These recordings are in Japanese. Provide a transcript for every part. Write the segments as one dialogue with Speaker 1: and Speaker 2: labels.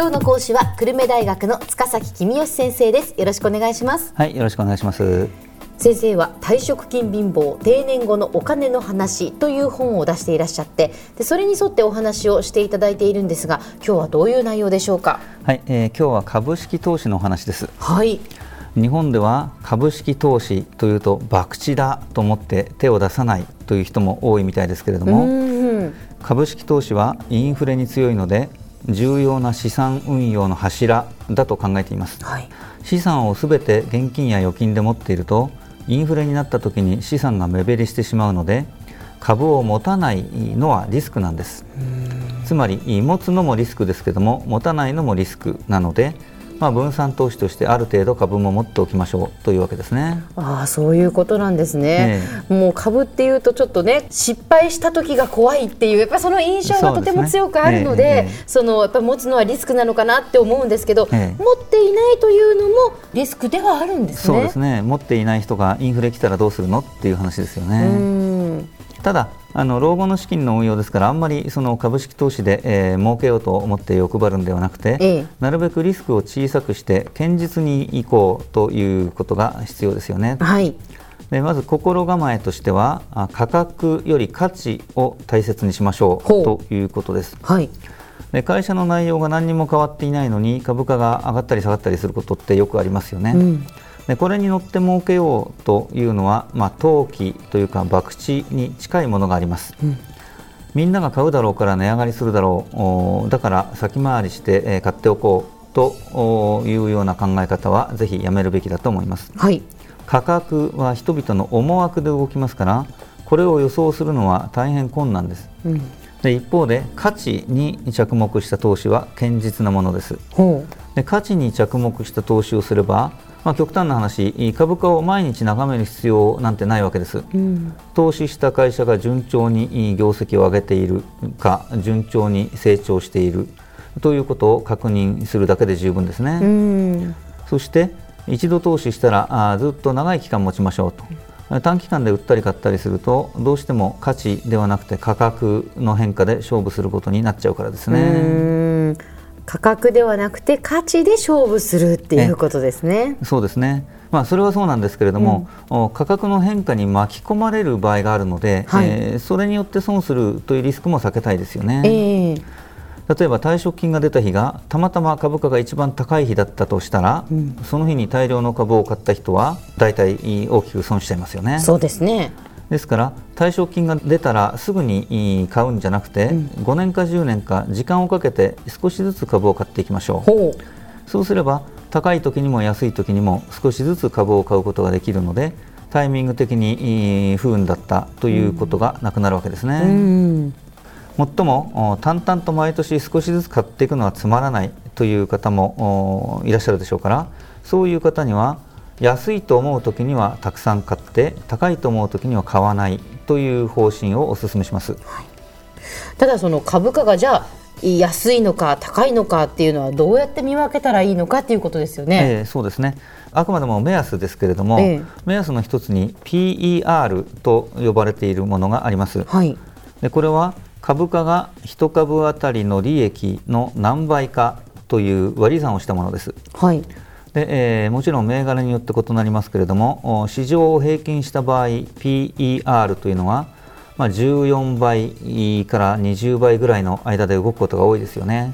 Speaker 1: 今日の講師は久留米大学の塚崎君吉先生です。よろしくお願いします。
Speaker 2: はいよろしくお願いします。
Speaker 1: 先生は退職金貧乏定年後のお金の話という本を出していらっしゃってでそれに沿ってお話をしていただいているんですが今日はどういう内容でしょうか？
Speaker 2: はい、えー、今日は株式投資のお話です。
Speaker 1: はい。
Speaker 2: 日本では株式投資というと博打だと思って手を出さないという人も多いみたいですけれども株式投資はインフレに強いので重要な資産運用の柱だと考えています、はい、資産をすべて現金や預金で持っているとインフレになった時に資産が目減りしてしまうので株を持たないのはリスクなんです。つまり持つのもリスクですけども持たないのもリスクなのでまあ、分散投資としてある程度株も持っておきましょうというわけですね。
Speaker 1: ああそういうことなんですね、えもう株っていうとちょっとね失敗した時が怖いっていうやっぱりその印象がとても強くあるのでそ、ね。え、のやっぱ持つのはリスクなのかなって思うんですけど、持っていないというのもリスクではあるんです
Speaker 2: ね。そうですね。持っていない人がインフレ来たらどうするのっていう話ですよね。ただあの老後の資金の運用ですからあんまりその株式投資で、えー、儲けようと思って欲張るんではなくて、ええ、なるべくリスクを小さくして堅実にいこうということが必要ですよね。
Speaker 1: はい、
Speaker 2: でまず心構えとしては価格より価値を大切にしましょうということです。
Speaker 1: はい
Speaker 2: で会社の内容が何にも変わっていないのに株価が上がったり下がったりすることってよくありますよね。うんでこれに乗って儲けようというのは、まあ、投機というか博打に近いものがあります、うん、みんなが買うだろうから値上がりするだろう。だから先回りして買っておこうというような考え方はぜひやめるべきだと思います、
Speaker 1: はい、
Speaker 2: 価格は人々の思惑で動きますからこれを予想するのは大変困難です、うん、で一方で価値に着目した投資は堅実なものです。で価値に着目した投資をすればまあ、極端な話株価を毎日眺める必要なんてないわけです、うん、投資した会社が順調に業績を上げているか順調に成長しているということを確認するだけで十分ですね、うん、そして一度投資したらあずっと長い期間持ちましょうと。短期間で売ったり買ったりするとどうしても価値ではなくて価格の変化で勝負することになっちゃうからですね。
Speaker 1: 価格ではなくて価値で勝負するっていうことですね。
Speaker 2: そうですね。まあ、それはそうなんですけれども、うん、価格の変化に巻き込まれる場合があるので、はい、えー、それによって損するというリスクも避けたいですよね。えー、例えば退職金が出た日がたまたま株価が一番高い日だったとしたら、うん、その日に大量の株を買った人は大体大きく損しちゃいますよね。
Speaker 1: そうですね
Speaker 2: ですから退職金が出たらすぐに買うんじゃなくて、うん、5年か10年か時間をかけて少しずつ株を買っていきましょう。そうすれば高い時にも安い時にも少しずつ株を買うことができるのでタイミング的に不運だったということがなくなるわけですね。うん。もっとも淡々と毎年少しずつ買っていくのはつまらないという方もいらっしゃるでしょうからそういう方には安いと思う時にはたくさん買って高いと思う時には買わないという方針をお勧めします、はい、
Speaker 1: ただその株価がじゃあ安いのか高いのかっていうのはどうやって見分けたらいいのかっていうことですよね。
Speaker 2: えー、そうですねあくまでも目安ですけれども、えー、目安の一つに PER と呼ばれているものがあります。
Speaker 1: はい、
Speaker 2: でこれは株価が1株当たりの利益の何倍かという割り算をしたものです。
Speaker 1: はい
Speaker 2: で、えー、もちろん銘柄によって異なりますけれども市場を平均した場合 PER というのは、まあ、14倍から20倍ぐらいの間で動くことが多いですよね。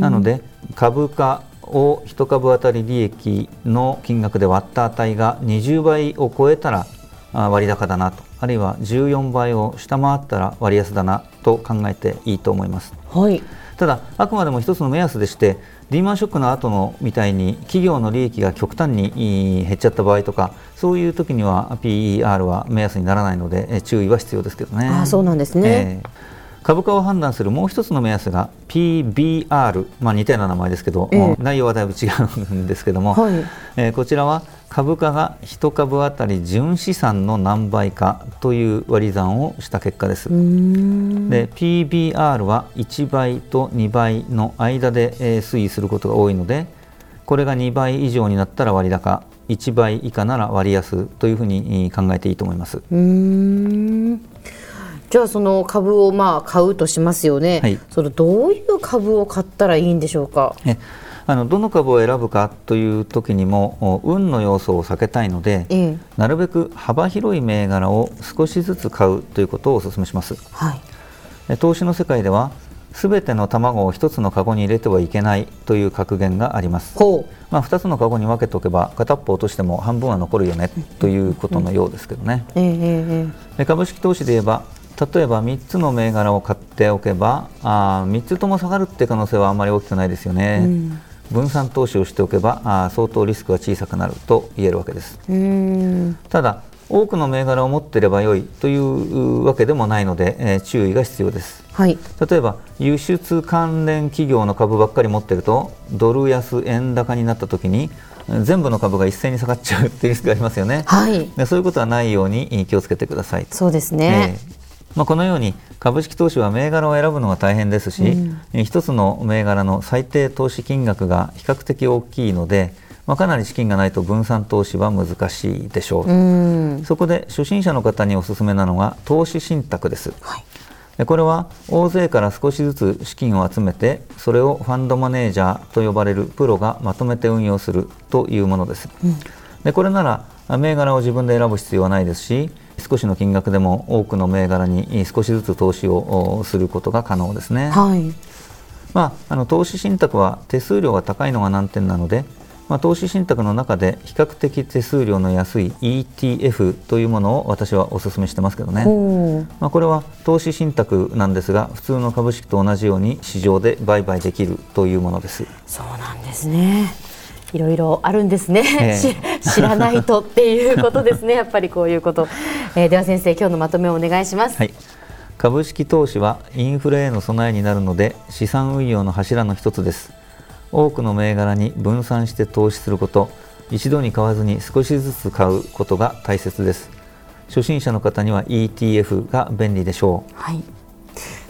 Speaker 2: なので株価を1株当たり利益の金額で割った値が20倍を超えたら割高だなとあるいは14倍を下回ったら割安だなと考えていいと思います。
Speaker 1: はい
Speaker 2: ただ、あくまでも一つの目安でして、リーマンショックの後のみたいに企業の利益が極端に減っちゃった場合とか、そういう時には PER は目安にならないので、注意は必要ですけどね。
Speaker 1: あそうなんですね、えー
Speaker 2: 株価を判断するもう一つの目安が PBR、まあ、似たような名前ですけど、えー、内容はだいぶ違うんですけども、はい、えー、こちらは株価が1株当たり純資産の何倍かという割り算をした結果です。で PBR は1倍と2倍の間で、えー、推移することが多いのでこれが2倍以上になったら割高1倍以下なら割安というふうに考えていいと思います。
Speaker 1: じゃあその株をまあ買うとしますよね、はい、そのどういう株を買ったらいいんでしょうか？
Speaker 2: あのどの株を選ぶかという時にも運の要素を避けたいので、ええ、なるべく幅広い銘柄を少しずつ買うということをお勧めします、はい、投資の世界ではすべての卵を1つのカゴに入れてはいけないという格言があります。まあ、2つのカゴに分けておけば片っぽ落としても半分は残るよねということのようですけどね、ええ、株式投資で言えば例えば3つの銘柄を買っておけばあ3つとも下がるって可能性はあんまり大きくないですよね、うん。分散投資をしておけばあ相当リスクが小さくなると言えるわけです。ただ多くの銘柄を持っていればよいというわけでもないので、えー、注意が必要です、はい、例えば輸出関連企業の株ばっかり持っているとドル安円高になった時に全部の株が一斉に下がっちゃうっていうリスクがありますよね、はい、でそういうことはないように気をつけてください
Speaker 1: そうですね、
Speaker 2: えーまあ、このように株式投資は銘柄を選ぶのが大変ですし、うん、一つの銘柄の最低投資金額が比較的大きいので、まあ、かなり資金がないと分散投資は難しいでしょう、うそこで初心者の方におすすめなのが投資信託です、はい、これは大勢から少しずつ資金を集めてそれをファンドマネージャーと呼ばれるプロがまとめて運用するというものです、うん、でこれなら銘柄を自分で選ぶ必要はないですし少しの金額でも多くの銘柄に少しずつ投資をすることが可能ですね。はい、まあ、あの投資信託は手数料が高いのが難点なので、まあ、投資信託の中で比較的手数料の安い ETF というものを私はお勧めしてますけどね、まあ、これは投資信託なんですが普通の株式と同じように市場で売買できるというものです。
Speaker 1: そうなんですねいろいろあるんですね、えー、知らないとっていうことですね、やっぱりこういうこと。えー、では先生、今日のまとめをお願いします。はい。
Speaker 2: 株式投資はインフレへの備えになるので資産運用の柱の一つです。多くの銘柄に分散して投資すること一度に買わずに少しずつ買うことが大切です。初心者の方には ETF が便利でしょう、はい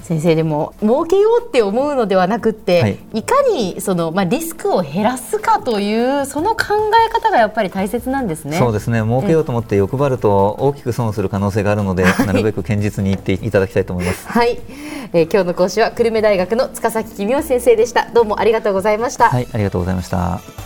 Speaker 1: 先生でも儲けようって思うのではなくて、はい、いかにその、まあ、リスクを減らすかというその考え方がやっぱり大切なんですね。
Speaker 2: そうですね。儲けようと思って欲張ると大きく損する可能性があるので、なるべく堅実に言っていただきたいと思います。
Speaker 1: はい、えー、今日の講師は久留米大学の塚崎公夫先生でした。どうもありがとうございました。
Speaker 2: はいありがとうございました